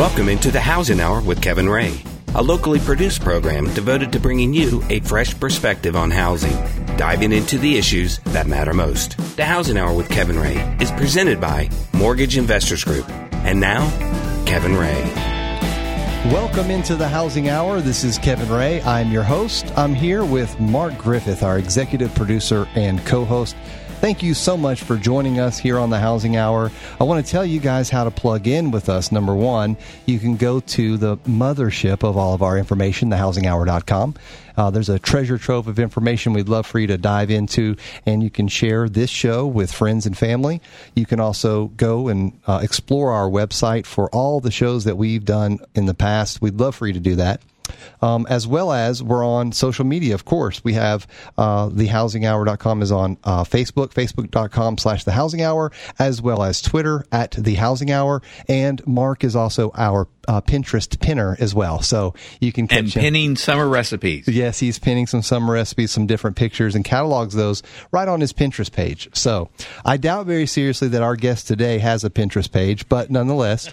Welcome into the Housing Hour with Kevin Ray, a locally produced program devoted to bringing you a fresh perspective on housing, diving into the issues that matter most. The Housing Hour with Kevin Ray is presented by Mortgage Investors Group. And now, Kevin Ray. Welcome into the Housing Hour. This is Kevin Ray. I'm your host. I'm here with Mark Griffith, our executive producer and co host. Thank you so much for joining us here on the Housing Hour. I want to tell you guys how to plug in with us. Number one, you can go to the mothership of all of our information, thehousinghour.com. Uh, there's a treasure trove of information we'd love for you to dive into, and you can share this show with friends and family. You can also go and uh, explore our website for all the shows that we've done in the past. We'd love for you to do that. Um, as well as we're on social media, of course. We have uh, thehousinghour.com is on uh, Facebook, facebook.com slash the housing hour, as well as Twitter at the housing hour. And Mark is also our uh, Pinterest pinner as well. So you can catch and him. pinning summer recipes. Yes, he's pinning some summer recipes, some different pictures, and catalogs those right on his Pinterest page. So I doubt very seriously that our guest today has a Pinterest page, but nonetheless.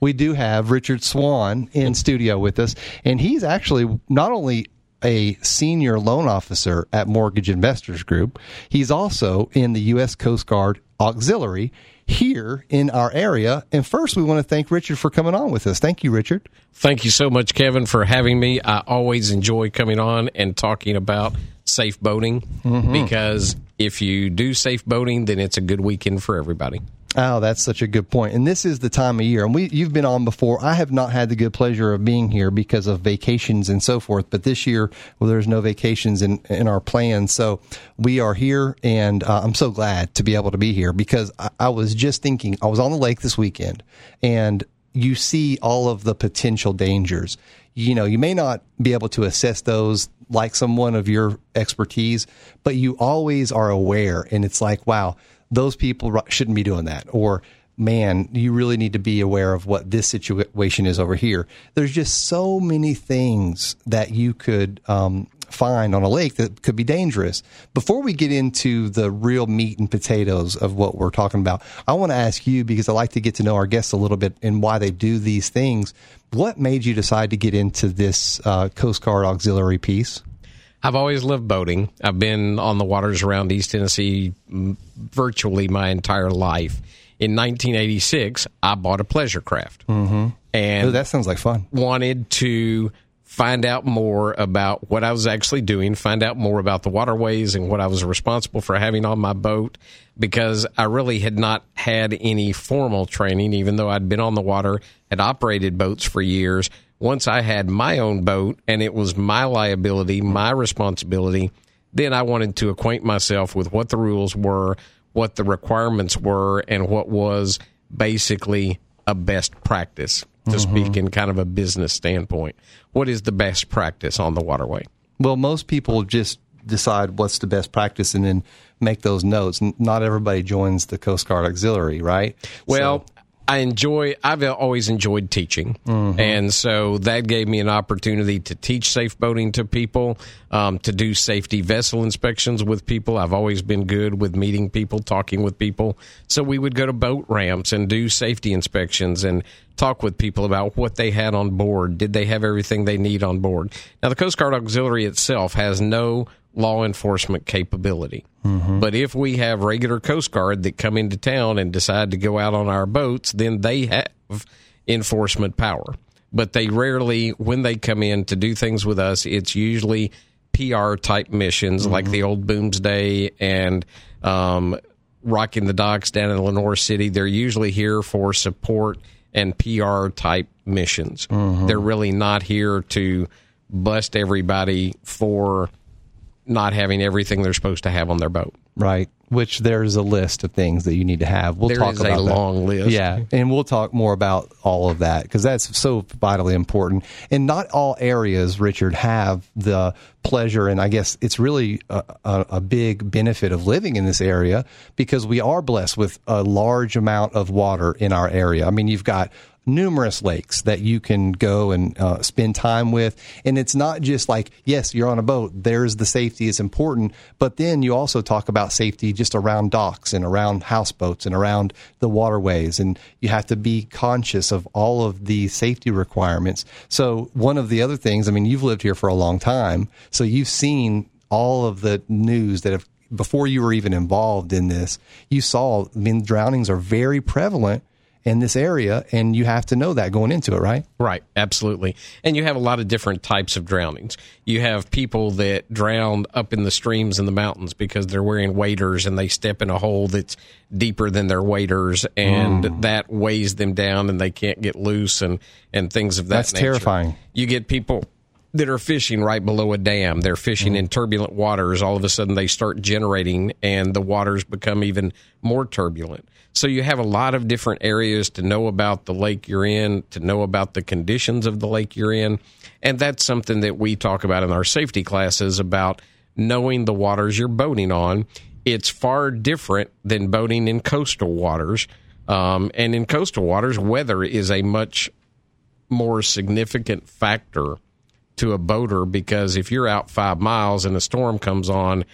We do have Richard Swan in studio with us, and he's actually not only a senior loan officer at Mortgage Investors Group, he's also in the U.S. Coast Guard Auxiliary here in our area. And first, we want to thank Richard for coming on with us. Thank you, Richard. Thank you so much, Kevin, for having me. I always enjoy coming on and talking about safe boating mm-hmm. because if you do safe boating, then it's a good weekend for everybody. Oh, that's such a good point. And this is the time of year. And we you've been on before. I have not had the good pleasure of being here because of vacations and so forth. But this year, well, there's no vacations in in our plans, so we are here, and uh, I'm so glad to be able to be here because I, I was just thinking. I was on the lake this weekend, and you see all of the potential dangers. You know, you may not be able to assess those like someone of your expertise, but you always are aware. And it's like, wow, those people shouldn't be doing that. Or, man, you really need to be aware of what this situation is over here. There's just so many things that you could um, find on a lake that could be dangerous. Before we get into the real meat and potatoes of what we're talking about, I want to ask you because I like to get to know our guests a little bit and why they do these things. What made you decide to get into this uh, Coast Guard auxiliary piece? I've always loved boating. I've been on the waters around East Tennessee virtually my entire life. In 1986, I bought a pleasure craft. Mm-hmm. And that sounds like fun. Wanted to find out more about what I was actually doing, find out more about the waterways and what I was responsible for having on my boat because I really had not had any formal training, even though I'd been on the water, had operated boats for years once I had my own boat and it was my liability, my responsibility, then I wanted to acquaint myself with what the rules were, what the requirements were, and what was basically a best practice, to mm-hmm. speak in kind of a business standpoint. What is the best practice on the waterway? Well, most people just decide what's the best practice and then make those notes. Not everybody joins the Coast Guard Auxiliary, right? Well, so. I enjoy. I've always enjoyed teaching, mm-hmm. and so that gave me an opportunity to teach safe boating to people, um, to do safety vessel inspections with people. I've always been good with meeting people, talking with people. So we would go to boat ramps and do safety inspections and talk with people about what they had on board. Did they have everything they need on board? Now, the Coast Guard Auxiliary itself has no law enforcement capability. Mm-hmm. But if we have regular Coast Guard that come into town and decide to go out on our boats, then they have enforcement power. But they rarely, when they come in to do things with us, it's usually PR type missions mm-hmm. like the old Boomsday and um, Rocking the Docks down in Lenoir City. They're usually here for support and PR type missions. Mm-hmm. They're really not here to bust everybody for not having everything they're supposed to have on their boat. Right. Which there's a list of things that you need to have. We'll there talk about a long list. Yeah, and we'll talk more about all of that because that's so vitally important. And not all areas, Richard, have the pleasure, and I guess it's really a, a, a big benefit of living in this area because we are blessed with a large amount of water in our area. I mean, you've got numerous lakes that you can go and uh, spend time with. And it's not just like, yes, you're on a boat. There's the safety is important, but then you also talk about safety just around docks and around houseboats and around the waterways. And you have to be conscious of all of the safety requirements. So one of the other things, I mean, you've lived here for a long time, so you've seen all of the news that have before you were even involved in this, you saw, I mean, drownings are very prevalent in this area, and you have to know that going into it, right? Right, absolutely. And you have a lot of different types of drownings. You have people that drown up in the streams in the mountains because they're wearing waders and they step in a hole that's deeper than their waders, and mm. that weighs them down and they can't get loose and, and things of that that's nature. terrifying. You get people that are fishing right below a dam. They're fishing mm. in turbulent waters. All of a sudden, they start generating, and the waters become even more turbulent. So you have a lot of different areas to know about the lake you're in, to know about the conditions of the lake you're in. And that's something that we talk about in our safety classes about knowing the waters you're boating on. It's far different than boating in coastal waters. Um, and in coastal waters, weather is a much more significant factor to a boater because if you're out five miles and a storm comes on,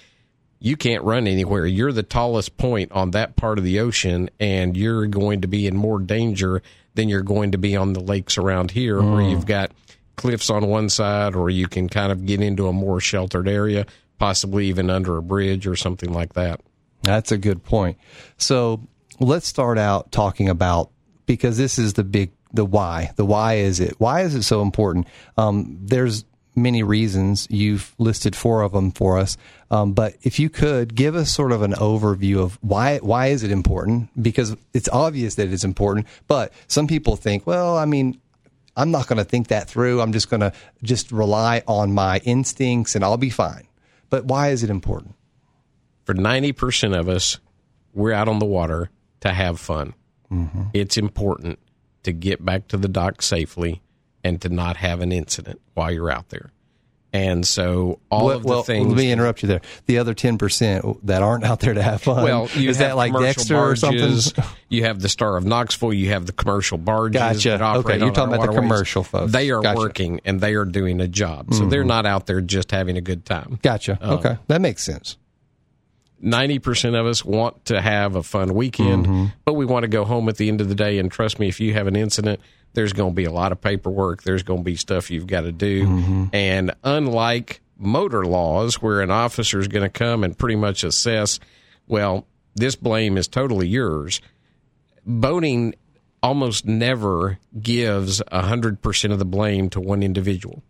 you can't run anywhere. You're the tallest point on that part of the ocean, and you're going to be in more danger than you're going to be on the lakes around here, mm. where you've got cliffs on one side, or you can kind of get into a more sheltered area, possibly even under a bridge or something like that. That's a good point. So let's start out talking about because this is the big the why. The why is it? Why is it so important? Um, there's many reasons. You've listed four of them for us. Um, but if you could give us sort of an overview of why why is it important? Because it's obvious that it's important, but some people think, well, I mean, I'm not going to think that through. I'm just going to just rely on my instincts and I'll be fine. But why is it important? For 90% of us, we're out on the water to have fun. Mm-hmm. It's important to get back to the dock safely and to not have an incident while you're out there. And so all well, of the well, things. Let me interrupt you there. The other ten percent that aren't out there to have fun. Well, is that like Dexter barges, or something? You have the Star of Knoxville. You have the commercial barges. Gotcha. okay, you're talking about the commercial folks. They are gotcha. working and they are doing a job, so mm-hmm. they're not out there just having a good time. Gotcha. Um, okay, that makes sense. 90% of us want to have a fun weekend, mm-hmm. but we want to go home at the end of the day. And trust me, if you have an incident, there's going to be a lot of paperwork. There's going to be stuff you've got to do. Mm-hmm. And unlike motor laws, where an officer is going to come and pretty much assess, well, this blame is totally yours, boating almost never gives 100% of the blame to one individual.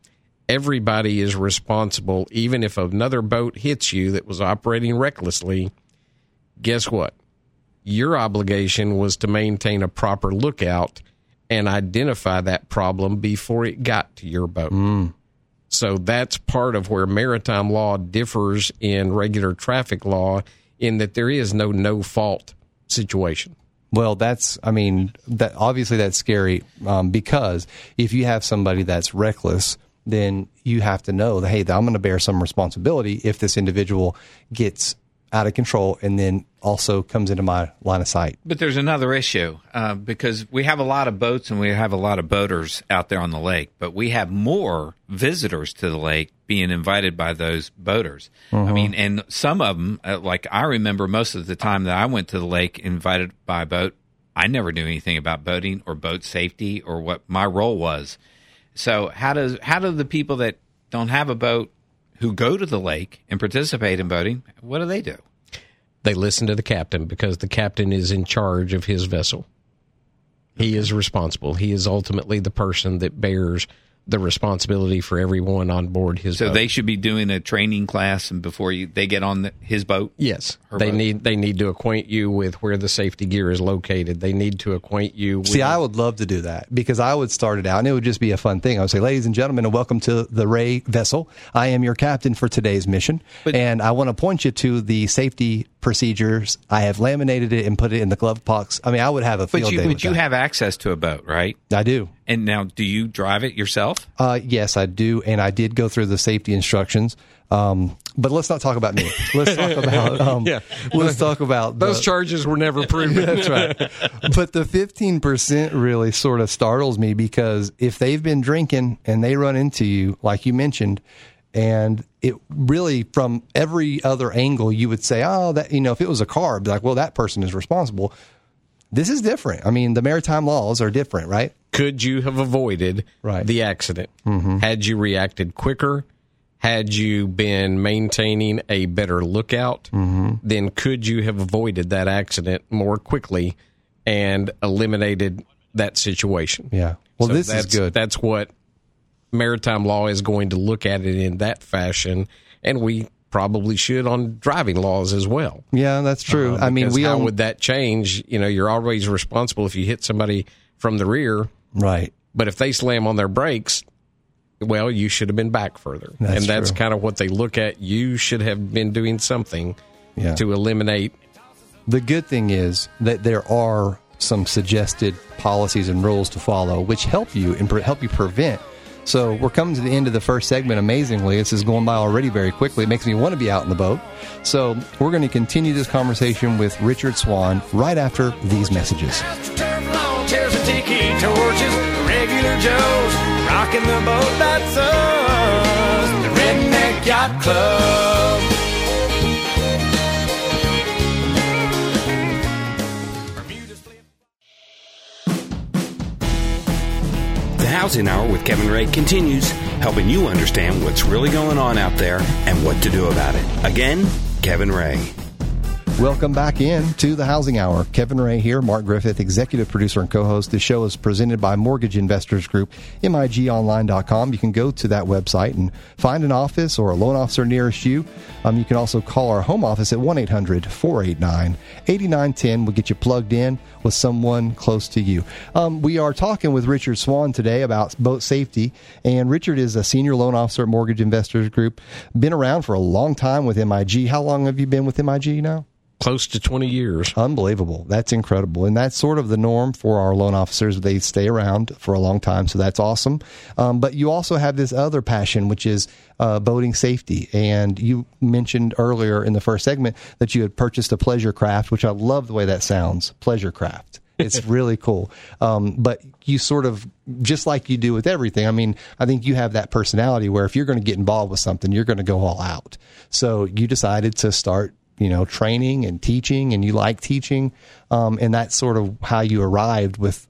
Everybody is responsible, even if another boat hits you that was operating recklessly. Guess what? Your obligation was to maintain a proper lookout and identify that problem before it got to your boat. Mm. So that's part of where maritime law differs in regular traffic law in that there is no no fault situation. Well, that's, I mean, that obviously that's scary um, because if you have somebody that's reckless, then you have to know that, hey, I'm going to bear some responsibility if this individual gets out of control and then also comes into my line of sight. But there's another issue uh, because we have a lot of boats and we have a lot of boaters out there on the lake, but we have more visitors to the lake being invited by those boaters. Uh-huh. I mean, and some of them, uh, like I remember most of the time that I went to the lake invited by a boat, I never knew anything about boating or boat safety or what my role was. So how does how do the people that don't have a boat who go to the lake and participate in boating, what do they do? They listen to the captain because the captain is in charge of his vessel. He is responsible. He is ultimately the person that bears the responsibility for everyone on board his so boat. they should be doing a training class and before you, they get on the, his boat? Yes. They boat. need they need to acquaint you with where the safety gear is located. They need to acquaint you with see i would love to do that because i would start it out and it would just be a fun thing. I would say ladies and gentlemen and welcome to the ray vessel. I am your captain for today's mission but, and i want to point you to the safety procedures. I have laminated it and put it in the glove box. I mean, I would have a field But you, day but with you that. have access to a boat, right? I do. And now, do you drive it yourself? Uh, yes, I do, and I did go through the safety instructions. Um, but let's not talk about me. Let's talk about. Um, Yeah. Let's talk about Those the- charges were never proven. That's right. But the 15% really sort of startles me because if they've been drinking and they run into you, like you mentioned, and it really from every other angle, you would say, oh, that, you know, if it was a car, I'd be like, well, that person is responsible. This is different. I mean, the maritime laws are different, right? Could you have avoided Right. the accident mm-hmm. had you reacted quicker? Had you been maintaining a better lookout, mm-hmm. then could you have avoided that accident more quickly and eliminated that situation? Yeah. Well, So this is good. That's what maritime law is going to look at it in that fashion, and we probably should on driving laws as well. yeah, that's true. Uh, I mean, we how own, would that change? You know, you're always responsible if you hit somebody from the rear, right. but if they slam on their brakes, well, you should have been back further, That's and that's true. kind of what they look at. You should have been doing something Yeah. to eliminate. The good thing is that there are some suggested policies and rules to follow, which help you and pre- help you prevent. So we're coming to the end of the first segment. Amazingly, this is going by already very quickly. It makes me want to be out in the boat. So we're going to continue this conversation with Richard Swan right after these messages. Rocking the boat. That's us, the Redneck Yacht Club. The Housing Hour with Kevin Ray continues, helping you understand what's really going on out there and what to do about it. Again, Kevin Ray. Welcome back in to the Housing Hour. Kevin Ray here, Mark Griffith, executive producer and co-host. The show is presented by Mortgage Investors Group, migonline.com. You can go to that website and find an office or a loan officer nearest you. Um, you can also call our home office at 1-800-489-8910. We'll get you plugged in with someone close to you. Um, we are talking with Richard Swan today about boat safety, and Richard is a senior loan officer at Mortgage Investors Group. Been around for a long time with MIG. How long have you been with MIG now? Close to 20 years. Unbelievable. That's incredible. And that's sort of the norm for our loan officers. They stay around for a long time. So that's awesome. Um, but you also have this other passion, which is uh, boating safety. And you mentioned earlier in the first segment that you had purchased a pleasure craft, which I love the way that sounds pleasure craft. It's really cool. Um, but you sort of, just like you do with everything, I mean, I think you have that personality where if you're going to get involved with something, you're going to go all out. So you decided to start you know, training and teaching, and you like teaching, um, and that's sort of how you arrived with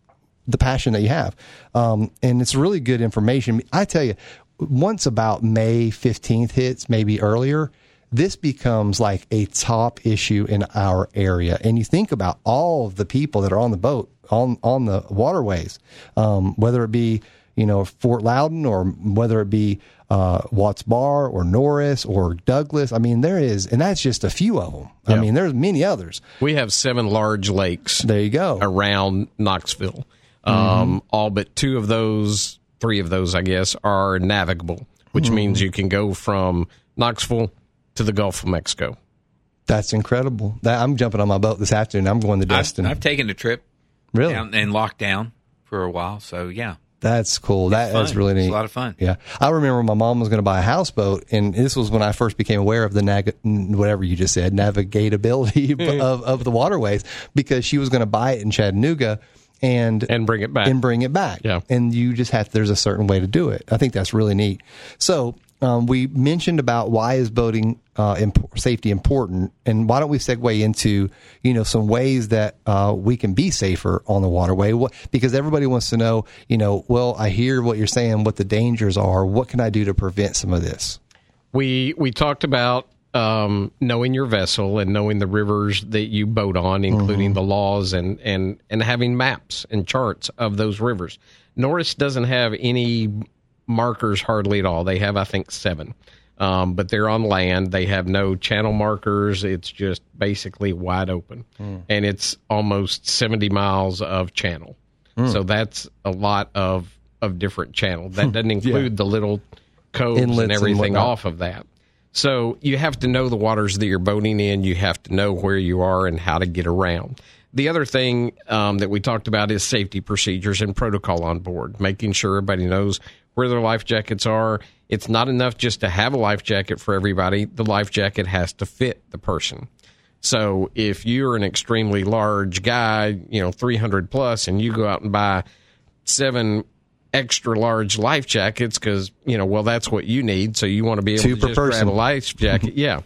the passion that you have. Um, and it's really good information. I tell you, once about May 15th hits, maybe earlier, this becomes like a top issue in our area. And you think about all of the people that are on the boat, on, on the waterways, um, whether it be, you know, Fort Loudoun or whether it be uh, Watts Bar or Norris or Douglas. I mean, there is, and that's just a few of them. I mean, there's many others. We have seven large lakes There you go. around Knoxville. Um, all but two of those, three of those, I guess, are navigable, which means you can go from Knoxville to the Gulf of Mexico. That's incredible. That, I'm jumping on my boat this afternoon. I'm going to I've, Destin. I've taken a trip really? down and locked down for a while. So yeah, That's cool. That, that's fun. really neat. It's a lot of fun. Yeah. I remember my mom was going to buy a houseboat, and this was when I first became aware of the, nag- whatever you just said, navigatability of, of the waterways, because she was going to buy it in Chattanooga and And bring it back. and bring it back. Yeah. And you just have, there's a certain way to do it. I think that's really neat. So, um, we mentioned about why is boating uh, imp- safety important, and why don't we segue into you know some ways that uh, we can be safer on the waterway? What, because everybody wants to know, you know, well, I hear what you're saying, what the dangers are. What can I do to prevent some of this? We we talked about um, knowing your vessel and knowing the rivers that you boat on, including the laws and and and having maps and charts of those rivers. Norris doesn't have any markers hardly at all. They have, I think, seven. Um, but they're on land. They have no channel markers. It's just basically wide open, and it's almost seventy miles of channel. So that's a lot of of different channel. That doesn't include the little coves Inlets and and everything whatnot. off of that. So you have to know the waters that you're boating in. You have to know where you are and how to get around. The other thing um, that we talked about is safety procedures and protocol on board, making sure everybody knows where their life jackets are. It's not enough just to have a life jacket for everybody. The life jacket has to fit the person. So if you're an extremely large guy, you know, 300 plus, and you go out and buy seven extra large life jackets because you know, well, that's what you need. So you want to be able Two to just person. grab a life jacket, yeah.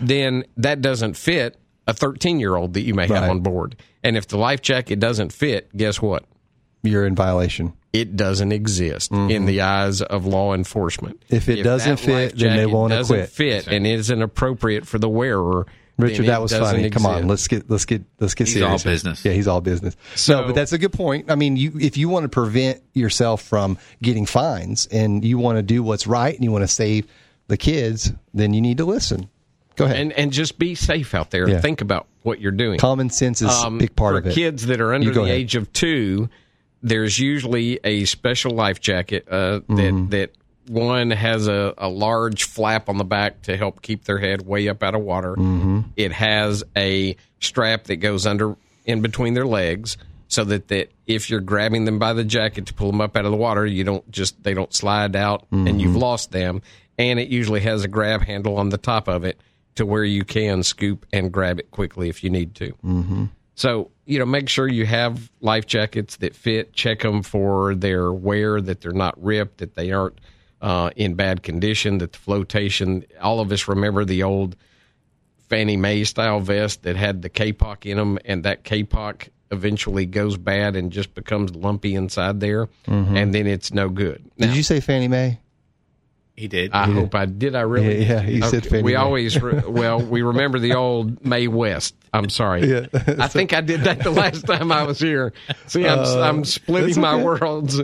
Then that doesn't fit a 13 year old that you may have Right. on board. And if the life jacket doesn't fit, guess what? You're in violation. It doesn't exist in the eyes of law enforcement. Mm-hmm. If it doesn't fit, then they jacket won't doesn't acquit. fit and isn't appropriate for the wearer. Richard, that was doesn't funny. Come on, let's get let's get let's get He's serious. all business. Yeah, he's all business. So- no, but that's a good point. I mean, you if you want to prevent yourself from getting fines and you want to do what's right and you want to save the kids, then you need to listen. Go ahead. and and just be safe out there. Yeah. Think about what you're doing. Common sense is a big part Um, for of it. kids that are under the ahead. age of two, there's usually a special life jacket uh, Mm-hmm. that that one has a, a large flap on the back to help keep their head way up out of water. Mm-hmm. It has a strap that goes under in between their legs. So that, that if you're grabbing them by the jacket to pull them up out of the water, you don't just they don't slide out and you've Mm-hmm. lost them. And it usually has a grab handle on the top of it to where you can scoop and grab it quickly if you need to. Mm-hmm. So, you know, make sure you have life jackets that fit. Check them for their wear, that they're not ripped, that they aren't uh, in bad condition, that the flotation. All of us remember the old Fannie Mae style vest that had the kapok in them, and that kapok eventually goes bad and just becomes lumpy inside there, and then it's no good. Now, Did you say Fannie Mae? He did. I hope I did. I really. Yeah, yeah, he said Fannie we Mae. always re- well we remember the old Mae West. I'm sorry. Yeah. I think I did that the last time I was here. See, I'm I'm splitting Uh, that's my worlds.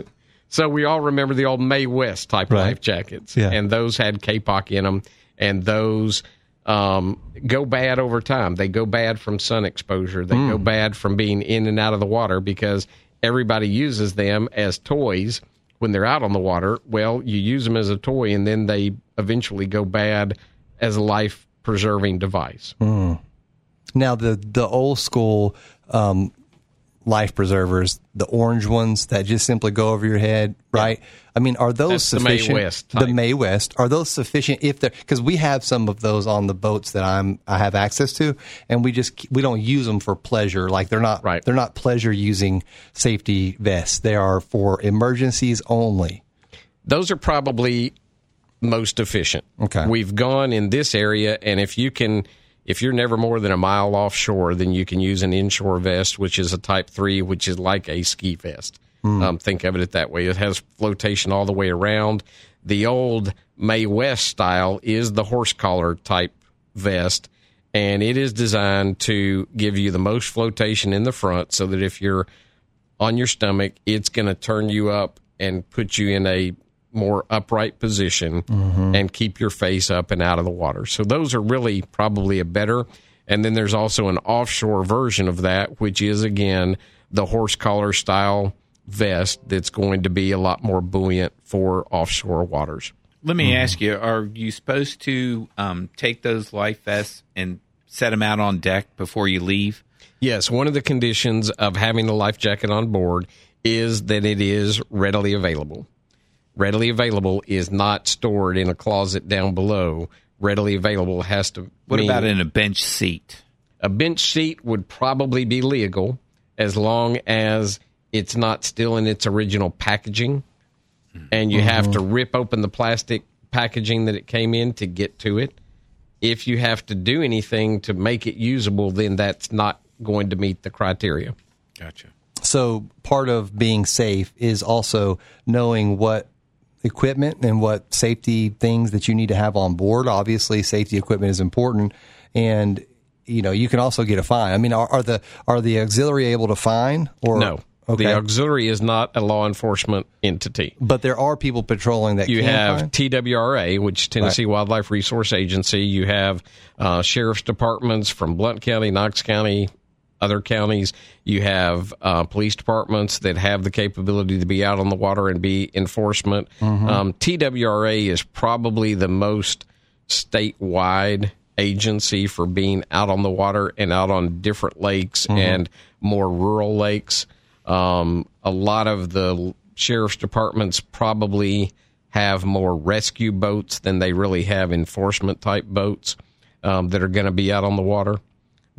So we all remember the old Mae West type Right. life jackets, Yeah. and those had kapok in them, and those um, go bad over time. They go bad from sun exposure. They Hmm. go bad from being in and out of the water because everybody uses them as toys when they're out on the water. Well, you use them as a toy, and then they eventually go bad as a life preserving device. Now the the old school um, life preservers, the orange ones that just simply go over your head, right? I mean, are those That's the Mae sufficient? West The. Mae West are those sufficient? If they're because we have some of those on the boats that I'm I have access to, and we just we don't use them for pleasure. Like they're not Right. They're not pleasure using safety vests. They are for emergencies only. those are probably most efficient. Okay. We've gone in this area, and if you can, if you're never more than a mile offshore, then you can use an inshore vest, which is a Type Three, which is like a ski vest. Um, think of it that way. It has flotation all the way around. The old Mae West style is the horse collar type vest, and it is designed to give you the most flotation in the front, so that if you're on your stomach, it's going to turn you up and put you in a more upright position and keep your face up and out of the water. So those are really probably a better. And then there's also an offshore version of that, which is again the horse collar style vest that's going to be a lot more buoyant for offshore waters. Let me ask you: Are you supposed to um, take those life vests and set them out on deck before you leave? Yes, one of the conditions of having the life jacket on board is that it is readily available. Readily available is not stored in a closet down below. Readily available has to. What mean about in a bench seat? a bench seat? Would probably be legal as long as it's not still in its original packaging, and you have to mm-hmm. rip open the plastic packaging that it came in to get to it. If you have to do anything to make it usable, then that's not going to meet the criteria. Gotcha. So part of being safe is also knowing what equipment and what safety things that you need to have on board. Obviously, safety equipment is important, and you know you can also get a fine. I mean, are, are the are the auxiliary able to fine or No. Okay, The auxiliary is not a law enforcement entity. but there are people patrolling that You have fine? TWRA, which is Tennessee Wildlife Resource Agency. You have uh, sheriff's departments from Blount County, Knox County, other counties. You have uh, police departments that have the capability to be out on the water and be enforcement. Mm-hmm. Um, TWRA is probably the most statewide agency for being out on the water and out on different lakes and more rural lakes. Um, a lot of the sheriff's departments probably have more rescue boats than they really have enforcement type boats um, that are going to be out on the water.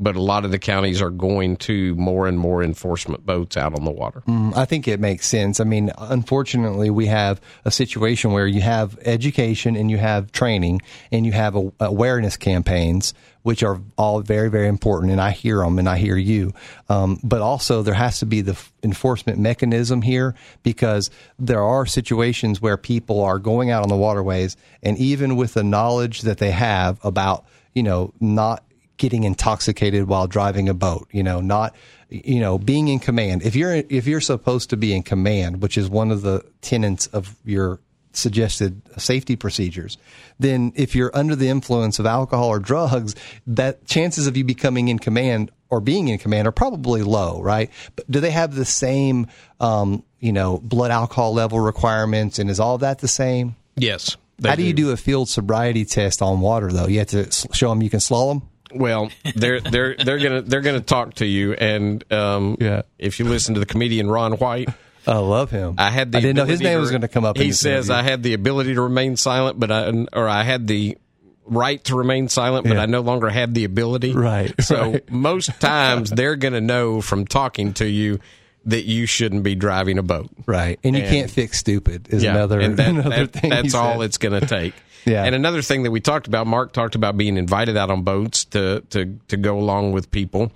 But a lot of the counties are going to more and more enforcement boats out on the water. I think it makes sense. I mean, unfortunately, we have a situation where you have education and you have training and you have a, awareness campaigns, which are all very, very important. And I hear them and I hear you. Um, but also, there has to be the f- enforcement mechanism here because there are situations where people are going out on the waterways and even with the knowledge that they have about, you know, not getting intoxicated while driving a boat, you know, not you know, being in command. If you're if you're supposed to be in command, which is one of the tenets of your suggested safety procedures, then if you're under the influence of alcohol or drugs, that chances of you becoming in command or being in command are probably low, right? But do they have the same um, you know, blood alcohol level requirements and is all that the same? Yes. How do you do a field sobriety test on water though? You have to show them you can slalom? Well, they're they're they're gonna they're gonna talk to you, and um, Yeah. if you listen to the comedian Ron White, I love him. I had the I didn't know his name was going to come up. He says interview. I had the ability to remain silent, but I or I had the right to remain silent, but Yeah. I no longer had the ability. Right, So right. most times they're going to know from talking to you that you shouldn't be driving a boat. right, and you And- can't fix stupid is another and that- another that- thing. That's all it's going to take. Yeah. And another thing that we talked about, Mark talked about being invited out on boats to to to go along with people.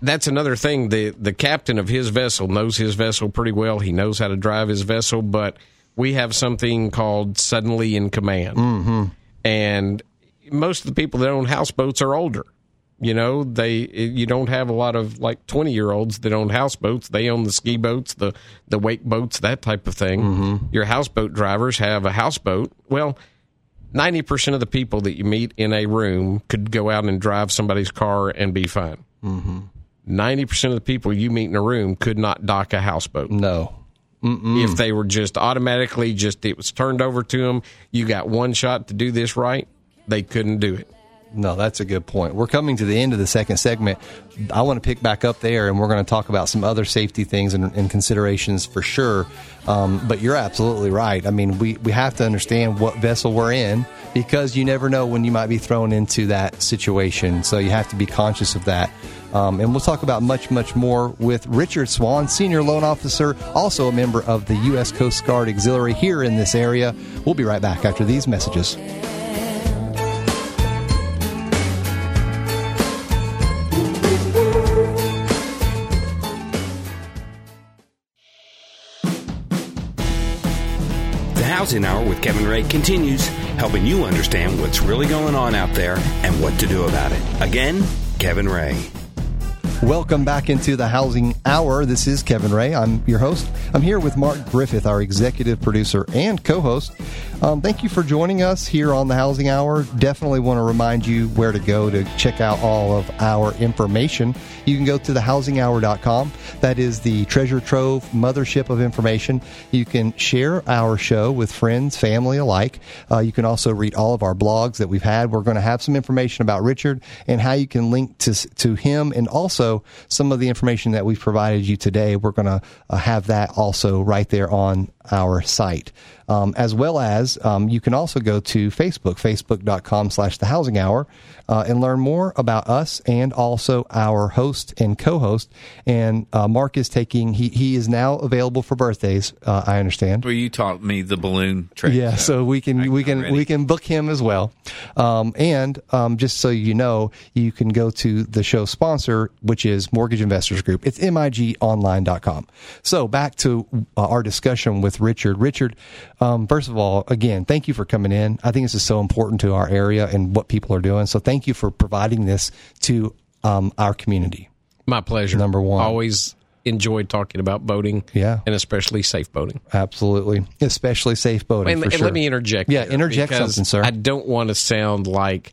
That's another thing. The the captain of his vessel knows his vessel pretty well. He knows how to drive his vessel, but we have something called suddenly in command. Mm-hmm. And most of the people that own houseboats are older. You know, they you don't have a lot of like twenty year olds that own houseboats. They own the ski boats, the the wake boats, that type of thing. Your houseboat drivers have a houseboat. Well, ninety percent of the people that you meet in a room could go out and drive somebody's car and be fine. Mm-hmm. 90 percent of the people you meet in a room could not dock a houseboat no. if they were just automatically just it was turned over to them. You got one shot to do this right. They couldn't do it. No, that's a good point. We're coming to the end of the second segment. I want to pick back up there, and we're going to talk about some other safety things and, and considerations for sure. Um, but you're absolutely right. I mean, we, we have to understand what vessel we're in because you never know when you might be thrown into that situation. So you have to be conscious of that. Um, and we'll talk about much, much more with Richard Swan, Senior Loan Officer, also a member of the U.S. Coast Guard Auxiliary here in this area. We'll be right back after these messages. The Housing Hour with Kevin Ray continues, helping you understand what's really going on out there and what to do about it. Again, Kevin Ray. Welcome back into the Housing Hour. This is Kevin Ray. I'm your host. I'm here with Mark Griffith, our executive producer and co host. Um, thank you for joining us here on the Housing Hour. Definitely want to remind you where to go to check out all of our information. You can go to thehousinghour.com. That is the treasure trove mothership of information. You can share our show with friends, family alike. Uh, you can also read all of our blogs that we've had. We're going to have some information about Richard and how you can link to, to him and also some of the information that we've provided you today. We're going to uh, have that also right there on our site. Um, as well as um, you can also go to Facebook, facebook.com slash the housing hour, uh, and learn more about us and also our host and co-host. And uh, Mark is taking, he, he is now available for birthdays, uh, I understand. Well, you taught me the balloon trick. Yeah, so we can we can ready. we can book him as well, um, and um, just so you know, you can go to the show sponsor, which is Mortgage Investors Group. It's migonline.com. So back to uh, our discussion with Richard. Richard, um, first of all, again, thank you for coming in. I think this is so important to our area and what people are doing. So thank you for providing this to um, our community. My pleasure. Number one. Always enjoyed talking about boating. Yeah. And especially safe boating. Absolutely, especially safe boating. And, for and sure. let me interject. Yeah, interject something, sir. I don't want to sound like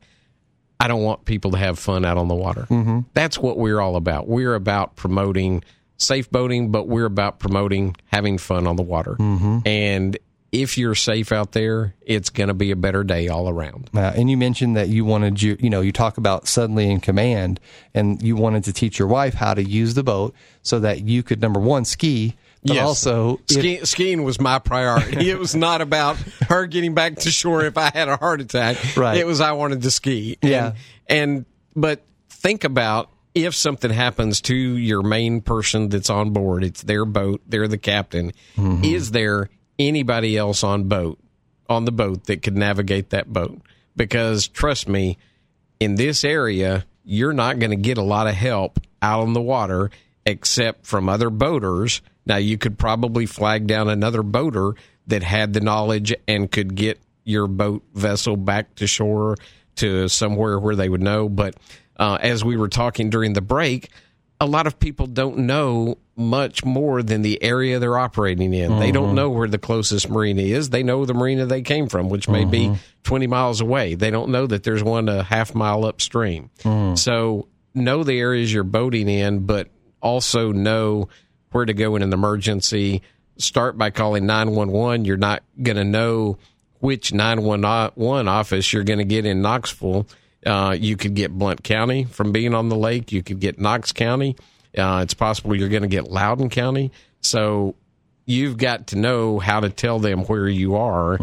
I don't want people to have fun out on the water. Mm-hmm. That's what we're all about. We're about promoting safe boating, but we're about promoting having fun on the water. Mm-hmm. And if you're safe out there, it's going to be a better day all around. Uh, and you mentioned that you wanted you, you know, you talk about suddenly in command, and you wanted to teach your wife how to use the boat so that you could number one ski, but Yes. also if- Ski- skiing was my priority. it was not about her getting back to shore if I had a heart attack. Right. It was I wanted to ski. Yeah. And, and but think about if something happens to your main person that's on board, it's their boat, they're the captain. Mm-hmm. Is there anybody else on boat on the boat that could navigate that boat? Because trust me, in this area, you're not going to get a lot of help out on the water except from other boaters. Now, you could probably flag down another boater that had the knowledge and could get your boat vessel back to shore to somewhere where they would know. But uh, as we were talking during the break, a lot of people don't know much more than the area they're operating in. They don't mm-hmm. know where the closest marina is. They know the marina they came from, which may be mm-hmm. 20 miles away. They don't know that there's one a half mile upstream. Mm-hmm. So know the areas you're boating in, but also know where to go in an emergency. Start by calling 911. You're not going to know which 911 office you're going to get in Knoxville. Uh, you could get Blount County from being on the lake. You could get Knox County. Uh, it's possible you're going to get Loudoun County. So you've got to know how to tell them where you are,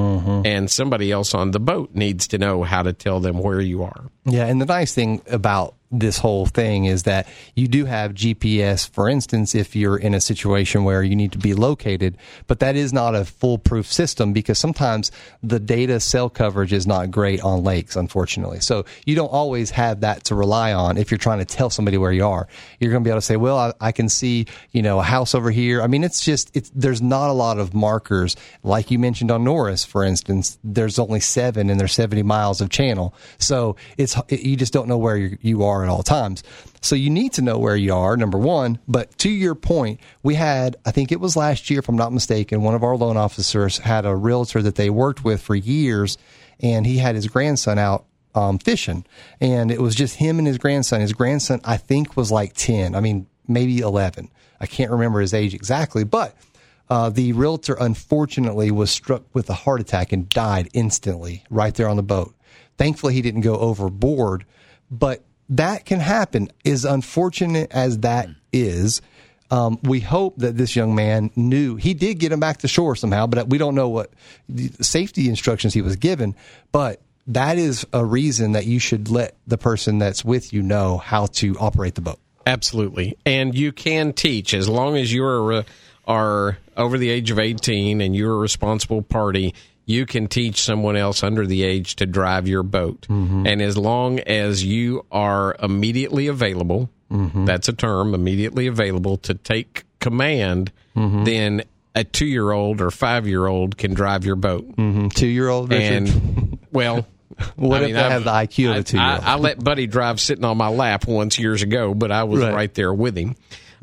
and somebody else on the boat needs to know how to tell them where you are. Yeah, and the nice thing about this whole thing is that you do have GPS, for instance, if you're in a situation where you need to be located, but that is not a foolproof system because sometimes the data cell coverage is not great on lakes, unfortunately. So you don't always have that to rely on if you're trying to tell somebody where you are. You're going to be able to say, well, I, I can see, you know, a house over here. I mean, it's just, it's, there's not a lot of markers. Like you mentioned on Norris, for instance, there's only seven and there's 70 miles of channel. So it's, you just don't know where you you at all times. So you need to know where you are, number one. But to your point, we had, I think it was last year, if I'm not mistaken, one of our loan officers had a realtor that they worked with for years, and he had his grandson out um, fishing, and it was just him and his grandson. His grandson, I think, was like 10. I mean, maybe 11. I can't remember his age exactly, but uh, the realtor unfortunately was struck with a heart attack and died instantly right there on the boat. Thankfully, he didn't go overboard, but that can happen. As unfortunate as that is, um, we hope that this young man knew he did get him back to shore somehow, but we don't know what safety instructions he was given. But that is a reason that you should let the person that's with you know how to operate the boat. Absolutely, and you can teach as long as you are uh, are over the age of eighteen and you're a responsible party. You can teach someone else under the age to drive your boat, mm-hmm. and as long as you are immediately available, mm-hmm. that's a term, immediately available to take command, mm-hmm. then a two year old or five year old can drive your boat. Two year old Richard. And well, What if they have the IQ of a I- two-year-old? I, I let Buddy drive sitting on my lap once years ago, but I was Right. right, there with him.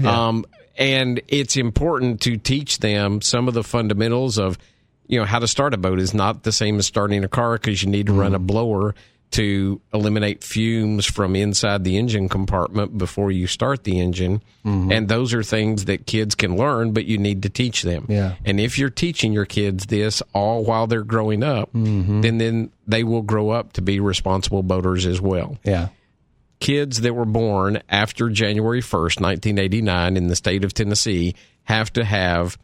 Um, and it's important to teach them some of the fundamentals of, you know, how to start a boat is not the same as starting a car because you need to Mm-hmm. run a blower to eliminate fumes from inside the engine compartment before you start the engine. Mm-hmm. And those are things that kids can learn, but you need to teach them. Yeah. And if you're teaching your kids this all while they're growing up, Mm-hmm. then then they will grow up to be responsible boaters as well. yeah. Kids that were born after January 1st, 1989 in the state of Tennessee have to have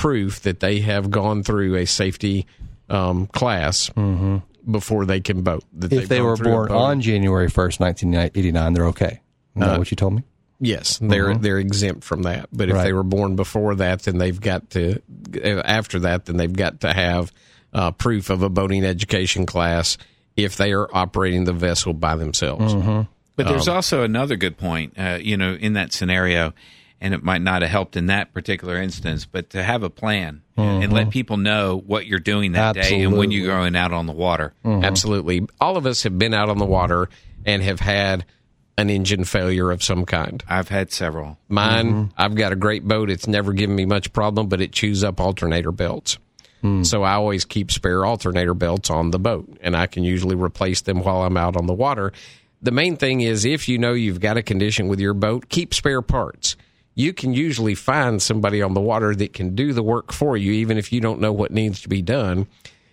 proof that they have gone through a safety um, class before they can boat. That Mm-hmm. If they've they gone were born on January 1st, 1989, they're okay. Is that what you told me? Yes, they're they're exempt from that. But if Mm-hmm. Right. they were born before that, then they've got to. After that, then they've got to have uh, proof of a boating education class if they are operating the vessel by themselves. Mm-hmm. But there's Um, also another good point, uh, you know, in that scenario, and it might not have helped in that particular instance, but to have a plan and let uh-huh. people know what you're doing that day and when you're going out on the water. Uh-huh. Absolutely, all of us have been out on the water and have had an engine failure of some kind. I've had several. Mine, mm-hmm. I've got a great boat. It's never given me much problem, but it chews up alternator belts. Hmm. So I always keep spare alternator belts on the boat, and I can usually replace them while I'm out on the water. The main thing is if you know you've got a condition with your boat, keep spare parts. You can usually find somebody on the water that can do the work for you, even if you don't know what needs to be done.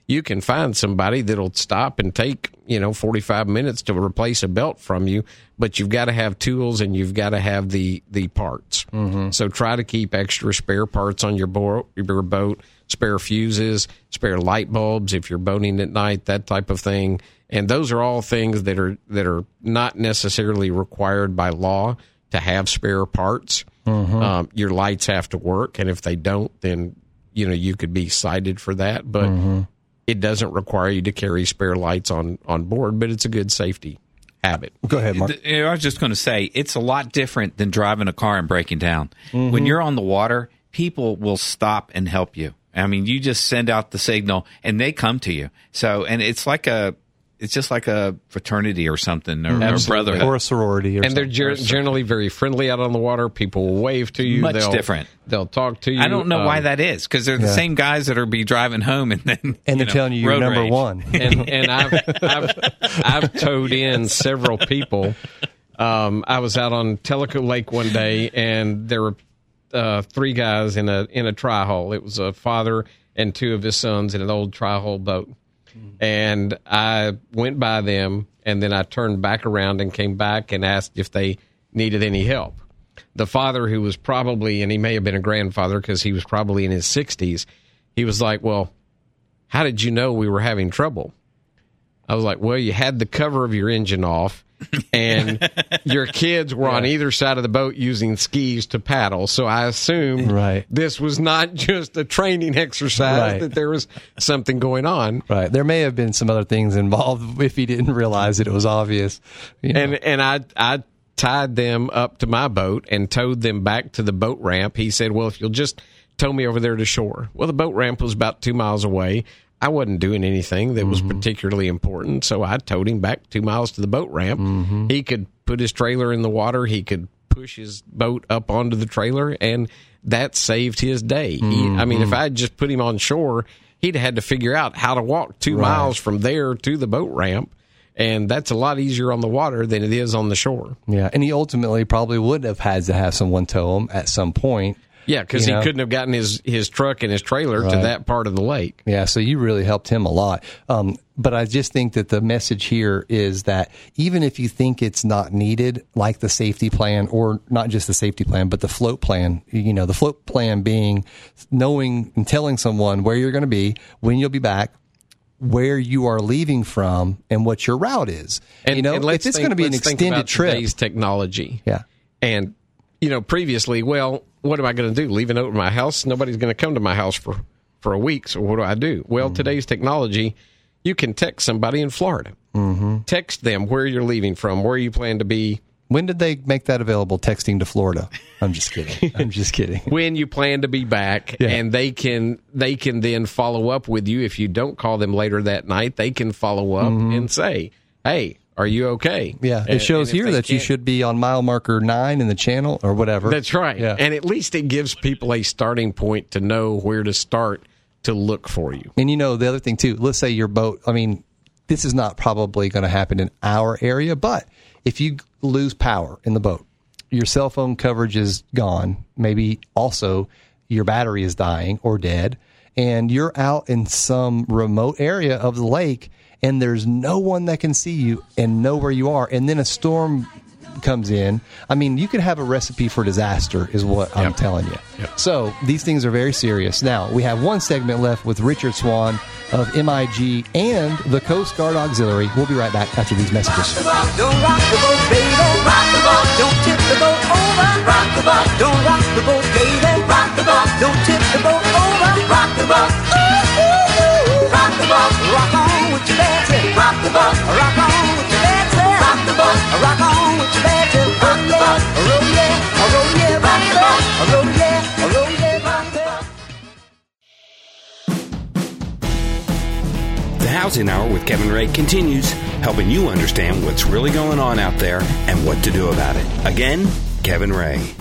You can find somebody that'll stop and take, you know, 45 minutes to replace a belt from you, but you've got to have tools and you've got to have the, the parts. Mm-hmm. So try to keep extra spare parts on your boat, your boat, spare fuses, spare light bulbs if you're boating at night, that type of thing. And those are all things that are, that are not necessarily required by law to have spare parts. Um, your lights have to work, and if they don't, then you know you could be cited for that. But it doesn't require you to carry spare lights on on board. But it's a good safety habit. Go ahead, Mark. Th- you know, I was just going to say it's a lot different than driving a car and breaking down. Mm-hmm. When you're on the water, people will stop and help you. I mean, you just send out the signal and they come to you. So, and it's like a, it's just like a fraternity or something or, or Absolutely. brotherhood. or a sorority, or And they're ger- generally very friendly out on the water. People will wave to you. Much they'll, different. They'll talk to you. I don't know why Um, that is because they're the Yeah. same guys that are be driving home and then and they're know, telling you you're number rage. one. and and I've I've I've towed in several people. Um, I was out on Tellico Lake one day, and there were uh, three guys in a in a tri hull. It was a father and two of his sons in an old tri hull boat, and I went by them, and then I turned back around and came back and asked if they needed any help. The father, who was probably, and he may have been a grandfather because he was probably in his sixties, he was like, "Well, how did you know we were having trouble?" I was like, well, you had the cover of your engine off, and your kids were on either side of the boat using skis to paddle. So I assumed Right. this was not just a training exercise, Right. that there was something going on. Right. There may have been some other things involved if he didn't realize it. It was obvious. You know. And and I I tied them up to my boat and towed them back to the boat ramp. He said, "Well, if you'll just tow me over there to shore." Well, the boat ramp was about two miles away. I wasn't doing anything that was mm-hmm. particularly important, so I towed him back two miles to the boat ramp. Mm-hmm. He could put his trailer in the water. He could push his boat up onto the trailer, and that saved his day. He, I mean, if mm-hmm. I had just put him on shore, he'd had to figure out how to walk two miles from there to the boat ramp and that's a lot easier on the water than it is on the shore. yeah. And he ultimately probably would have had to have someone tow him at some point. Yeah, because he know? couldn't have gotten his his truck and his trailer to that part of the lake. Yeah, so you really helped him a lot. Um, but I just think that the message here is that even if you think it's not needed, like the safety plan, or not just the safety plan, but the float plan, you know, the float plan being knowing and telling someone where you're going to be, when you'll be back, where you are leaving from, and what your route is. And you know, and if it's going to be an extended trip, technology. yeah, And you know, previously, well, what am I going to do? Leave a note in my house? Nobody's going to come to my house for for a week. So what do I do? Well, today's technology, you can text somebody in Florida. Mm-hmm. Text them where you're leaving from, where you plan to be, when did they make that available? Texting to Florida. I'm just kidding. I'm just kidding. when you plan to be back Yeah. and they can they can then follow up with you if you don't call them later that night they can follow up and say hey are you okay. Yeah, And- it shows and here that you should be on mile marker nine in the channel or whatever. that's right Yeah. and at least it gives people a starting point to know where to start to look for you And you know, the other thing too, let's say your boat, I mean, this is not probably going to happen in our area, but if you lose power in the boat, your cell phone coverage is gone, maybe also your battery is dying or dead, and you're out in some remote area of the lake and there's no one that can see you and know where you are, and then a storm comes in. I mean, you could have a recipe for disaster, is what I'm telling you. So these things are very serious. Now, we have one segment left with Richard Swan of MIG and the Coast Guard Auxiliary. We'll be right back after these messages. Don't rock the boat, with your. Rock the. Rock on with your. Rock the. Rock on with your. Rock the rock the. Roll yeah, roll yeah, rock the. The Housing Hour with Kevin Ray continues, helping you understand what's really going on out there and what to do about it. Again, Kevin Ray.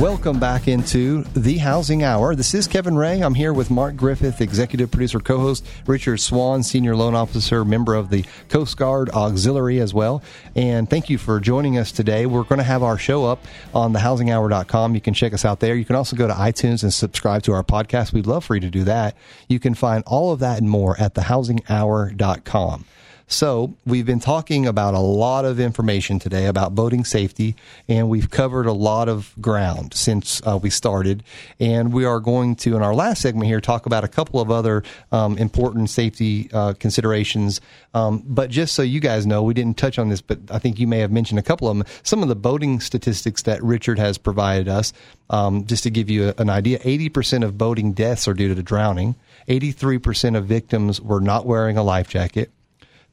Welcome back into the Housing Hour. This is Kevin Ray. I'm here with Mark Griffith, executive producer, co-host, Richard Swan, senior loan officer, member of the Coast Guard Auxiliary as well. And thank you for joining us today. We're going to have our show up on thehousinghour.com. You can check us out there. You can also go to iTunes and subscribe to our podcast. We'd love for you to do that. You can find all of that and more at thehousinghour.com. So, we've been talking about a lot of information today about boating safety, and we've covered a lot of ground since uh, we started. And we are going to, in our last segment here, talk about a couple of other um, important safety uh, considerations. Um, but just so you guys know, we didn't touch on this, but I think you may have mentioned a couple of them. Some of the boating statistics that Richard has provided us, um, just to give you an idea 80% of boating deaths are due to drowning, 83% of victims were not wearing a life jacket.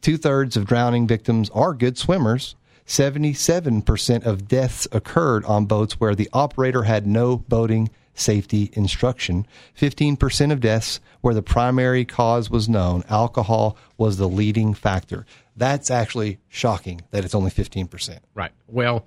Two thirds of drowning victims are good swimmers. 77% of deaths occurred on boats where the operator had no boating safety instruction. 15% of deaths where the primary cause was known, alcohol was the leading factor. That's actually shocking that it's only 15%. Right. Well,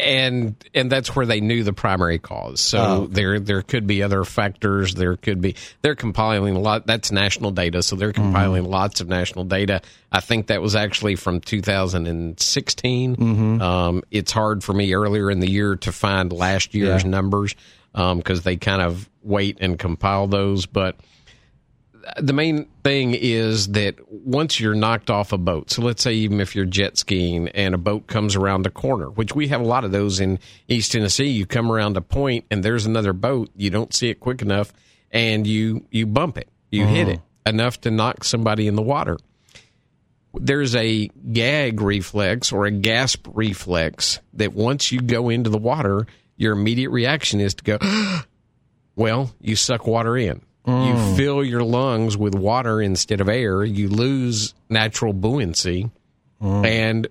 and and that's where they knew the primary cause. So Oh. there there could be other factors. There could be they're compiling a lot. That's national data, so they're mm-hmm. compiling lots of national data. I think that was actually from 2016. Mm-hmm. Um, it's hard for me earlier in the year to find last year's Yeah. numbers um, because they kind of wait and compile those, but the main thing is that once you're knocked off a boat, so let's say even if you're jet skiing and a boat comes around a corner, which we have a lot of those in East Tennessee, you come around a point and there's another boat, you don't see it quick enough, and you you bump it, you hit mm-hmm. it enough to knock somebody in the water. There's a gag reflex or a gasp reflex that once you go into the water, your immediate reaction is to go, well, you suck water in. You mm. fill your lungs with water instead of air. You lose natural buoyancy. Mm. And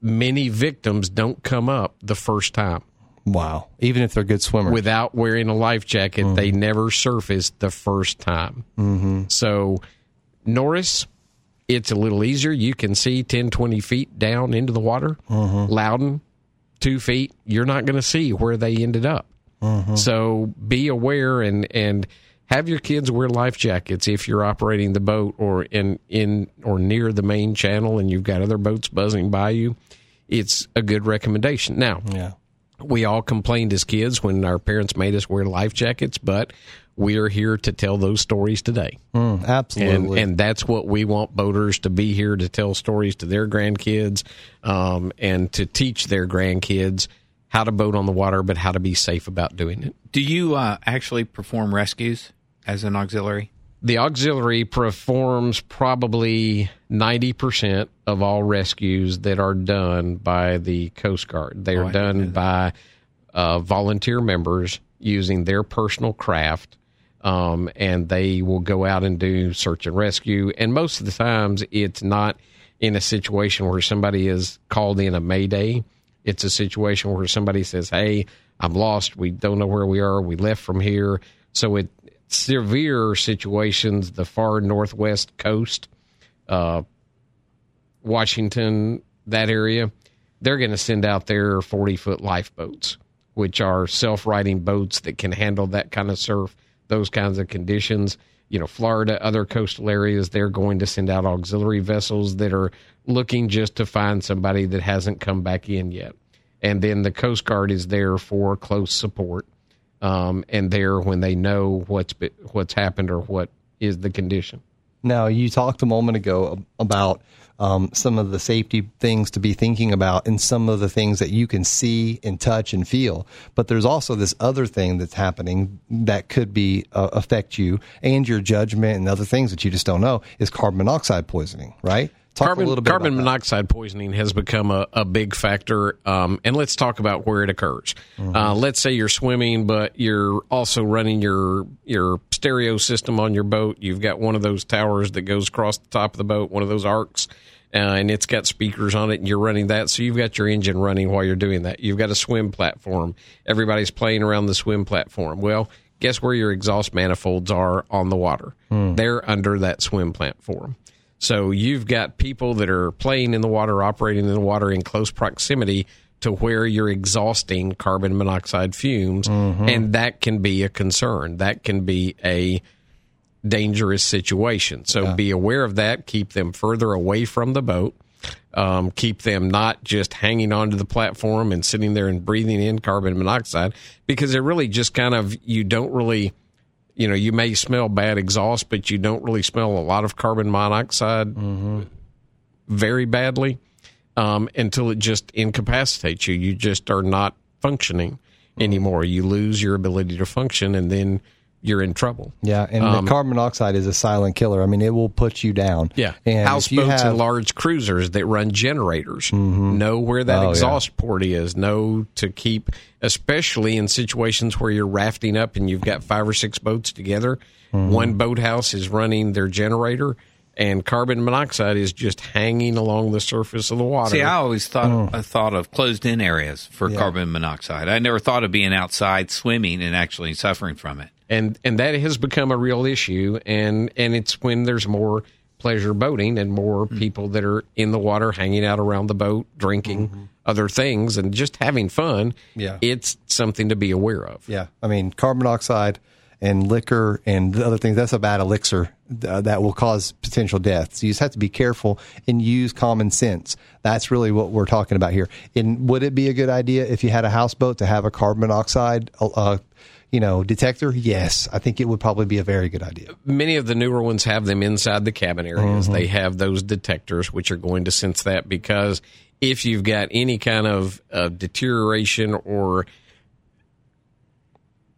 many victims don't come up the first time. Wow. Even if they're good swimmers. Without wearing a life jacket, mm-hmm. they never surface the first time. Mm-hmm. So, Norris, it's a little easier. You can see 10, 20 feet down into the water. Mm-hmm. Loudoun, two feet, you're not going to see where they ended up. Mm-hmm. So be aware and and have your kids wear life jackets if you're operating the boat or in in or near the main channel and you've got other boats buzzing by you. It's a good recommendation. Now, yeah. we all complained as kids when our parents made us wear life jackets, but we are here to tell those stories today. Mm, And, and that's what we want boaters to be here to tell stories to their grandkids um, and to teach their grandkids how to boat on the water, but how to be safe about doing it. Do you uh, actually perform rescues as an auxiliary? The auxiliary performs probably 90% of all rescues that are done by the Coast Guard. They Oh, are I done by uh, volunteer members using their personal craft. Um, and they will go out and do search and rescue. And most of the times, it's not in a situation where somebody is called in a mayday. It's a situation where somebody says, "Hey, I'm lost. We don't know where we are. We left from here." So it severe situations, the far northwest coast, uh, Washington, that area, they're going to send out their 40 foot lifeboats, which are self righting boats that can handle that kind of surf, those kinds of conditions. You know, Florida, other coastal areas, they're going to send out auxiliary vessels that are looking just to find somebody that hasn't come back in yet. And then the Coast Guard is there for close support um, and there when they know what's what's happened or what is the condition. Now, you talked a moment ago about um, some of the safety things to be thinking about and some of the things that you can see and touch and feel. But there's also this other thing that's happening that could be uh, affect you and your judgment and other things that you just don't know is carbon monoxide poisoning, right? Talk carbon a little bit carbon monoxide poisoning has become a, a big factor. Um, and let's talk about where it occurs. Mm-hmm. Uh, let's say you're swimming, but you're also running your your stereo system on your boat. You've got one of those towers that goes across the top of the boat, one of those arcs. Uh, and it's got speakers on it, and you're running that. So you've got your engine running while you're doing that. You've got a swim platform. Everybody's playing around the swim platform. Well, guess where your exhaust manifolds are on the water? They're under that swim platform. So you've got people that are playing in the water, operating in the water in close proximity to where you're exhausting carbon monoxide fumes, and that can be a concern. That can be a dangerous situation. So be aware of that. Keep them further away from the boat. Um, keep them not just hanging onto the platform and sitting there and breathing in carbon monoxide because it really just kind of you don't really you know you may smell bad exhaust but you don't really smell a lot of carbon monoxide very badly um, until it just incapacitates you. You just are not functioning anymore. You lose your ability to function and then you're in trouble Yeah, and the um, carbon monoxide is a silent killer. I mean, it will put you down. Yeah, and houseboats have- and large cruisers that run generators mm-hmm. know where that Oh, yeah. exhaust port is. Know to keep, especially in situations where you're rafting up and you've got five or six boats together. Mm-hmm. One boathouse is running their generator, and carbon monoxide is just hanging along the surface of the water. See, I always thought Oh. I thought of closed in areas for carbon monoxide. I never thought of being outside swimming and actually suffering from it. And and that has become a real issue and and it's when there's more pleasure boating and more people that are in the water hanging out around the boat drinking other things and just having fun Yeah. it's something to be aware of Yeah, I mean, carbon monoxide and liquor and the other things. That's a bad elixir uh, that will cause potential deaths. So you just have to be careful and use common sense. That's really what we're talking about here. And would it be a good idea if you had a houseboat to have a carbon monoxide, uh, you know, detector? Yes, I think it would probably be a very good idea. many of the newer ones have them inside the cabin areas mm-hmm. they have those detectors which are going to sense that because if you've got any kind of uh, deterioration or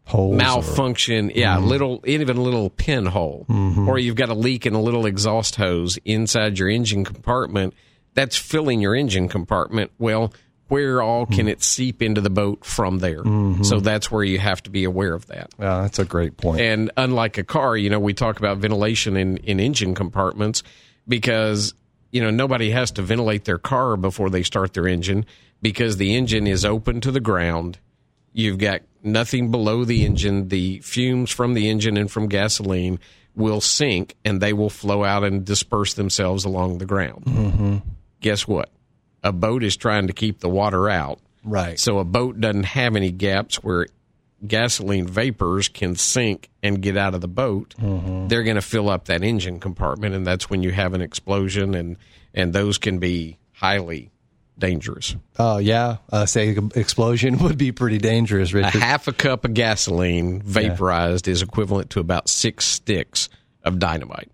Holes or- malfunction. Yeah, mm-hmm. little even a little pinhole, mm-hmm. or you've got a leak in a little exhaust hose inside your engine compartment that's filling your engine compartment. Well, where all can it seep into the boat from there? So that's where you have to be aware of that. Yeah, that's a great point. And unlike a car, you know, we talk about ventilation in, in engine compartments because, you know, nobody has to ventilate their car before they start their engine because the engine is open to the ground. You've got nothing below the engine. The fumes from the engine and from gasoline will sink and they will flow out and disperse themselves along the ground. Mm-hmm. Guess what? A boat is trying to keep the water out. Right. So a boat doesn't have any gaps where gasoline vapors can sink and get out of the boat. They're going to fill up that engine compartment, and that's when you have an explosion, and and those can be highly dangerous. Oh yeah, uh, say explosion would be pretty dangerous, A half a cup of gasoline vaporized is equivalent to about six sticks of dynamite.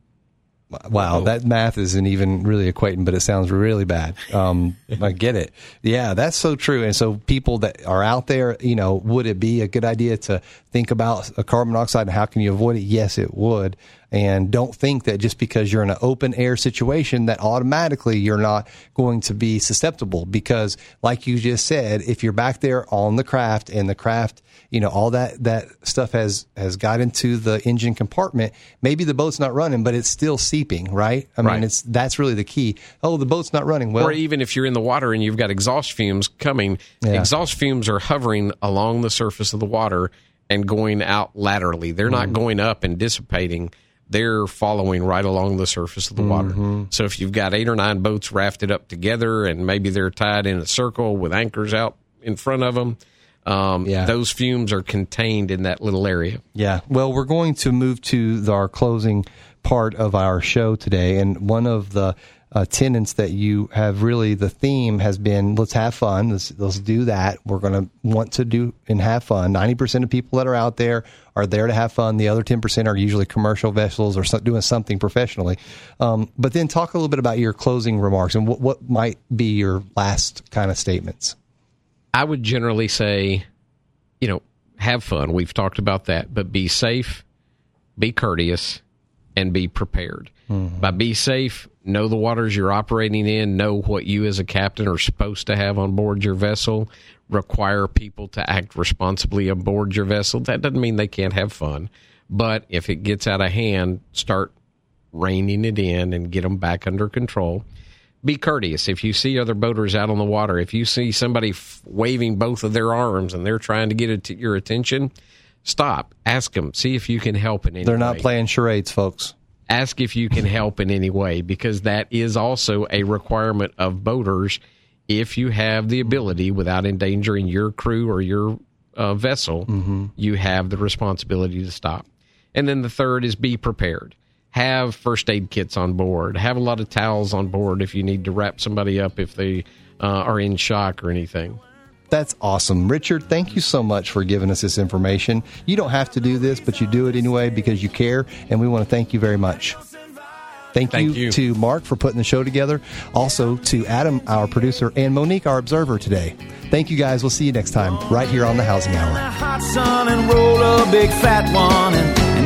Wow, that math isn't even really equating, but it sounds really bad. Um, I get it. Yeah, that's so true. And so, people that are out there, you know, would it be a good idea to think about a carbon monoxide and how can you avoid it? Yes, it would. And don't think that just because you're in an open air situation that automatically you're not going to be susceptible. Because, like you just said, if you're back there on the craft and the craft, you know, all that that stuff has has got into the engine compartment. Maybe the boat's not running, but it's still seeping, right? I mean, Right. it's that's really the key. Oh, the boat's not running. Well, or even if you're in the water and you've got exhaust fumes coming, Yeah. exhaust fumes are hovering along the surface of the water and going out laterally. They're not mm-hmm. going up and dissipating. They're following right along the surface of the water. Mm-hmm. So if you've got eight or nine boats rafted up together and maybe they're tied in a circle with anchors out in front of them, um, Yeah. those fumes are contained in that little area. Yeah. Well, we're going to move to the, our closing part of our show today. And one of the uh, tenets that you have really, the theme has been let's have fun. Let's, let's do that. We're going to want to do and have fun. 90% of people that are out there are there to have fun. The other 10% are usually commercial vessels or so, doing something professionally. Um, but then talk a little bit about your closing remarks and what, what might be your last kind of statements. I would generally say, you know, have fun. We've talked about that, but be safe, be courteous, and be prepared. Mm-hmm. By be safe, know the waters you're operating in, know what you as a captain are supposed to have on board your vessel, require people to act responsibly aboard your vessel. That doesn't mean they can't have fun, but if it gets out of hand, start reining it in and get them back under control be courteous. If you see other boaters out on the water, if you see somebody f- waving both of their arms and they're trying to get it to your attention, stop. Ask them. See if you can help in any They're not way. playing charades, folks. Ask if you can help in any way because that is also a requirement of boaters if you have the ability without endangering your crew or your uh, vessel, you have the responsibility to stop. And then the third is be prepared. Have first aid kits on board. Have a lot of towels on board if you need to wrap somebody up if they uh, are in shock or anything. That's awesome. Richard, thank you so much for giving us this information. You don't have to do this, but you do it anyway because you care, and we want to thank you very much. Thank, Thank you, you. to Mark for putting the show together. Also to Adam, our producer, and Monique, our observer today. Thank you guys. We'll see you next time right here on the Housing Hour.